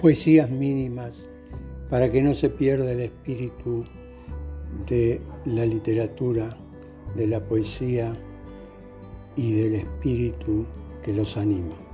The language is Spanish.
poesías mínimas para que no se pierda el espíritu de la literatura, de la poesía y del espíritu que los anima.